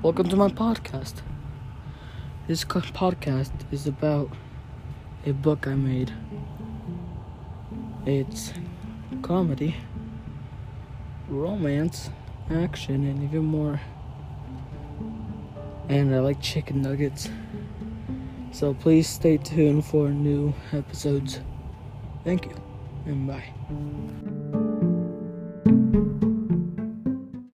Welcome to my podcast. This podcast is about a book I made. It's comedy, romance, action, and even more. And I like chicken nuggets. So please stay tuned for new episodes. Thank you, and bye.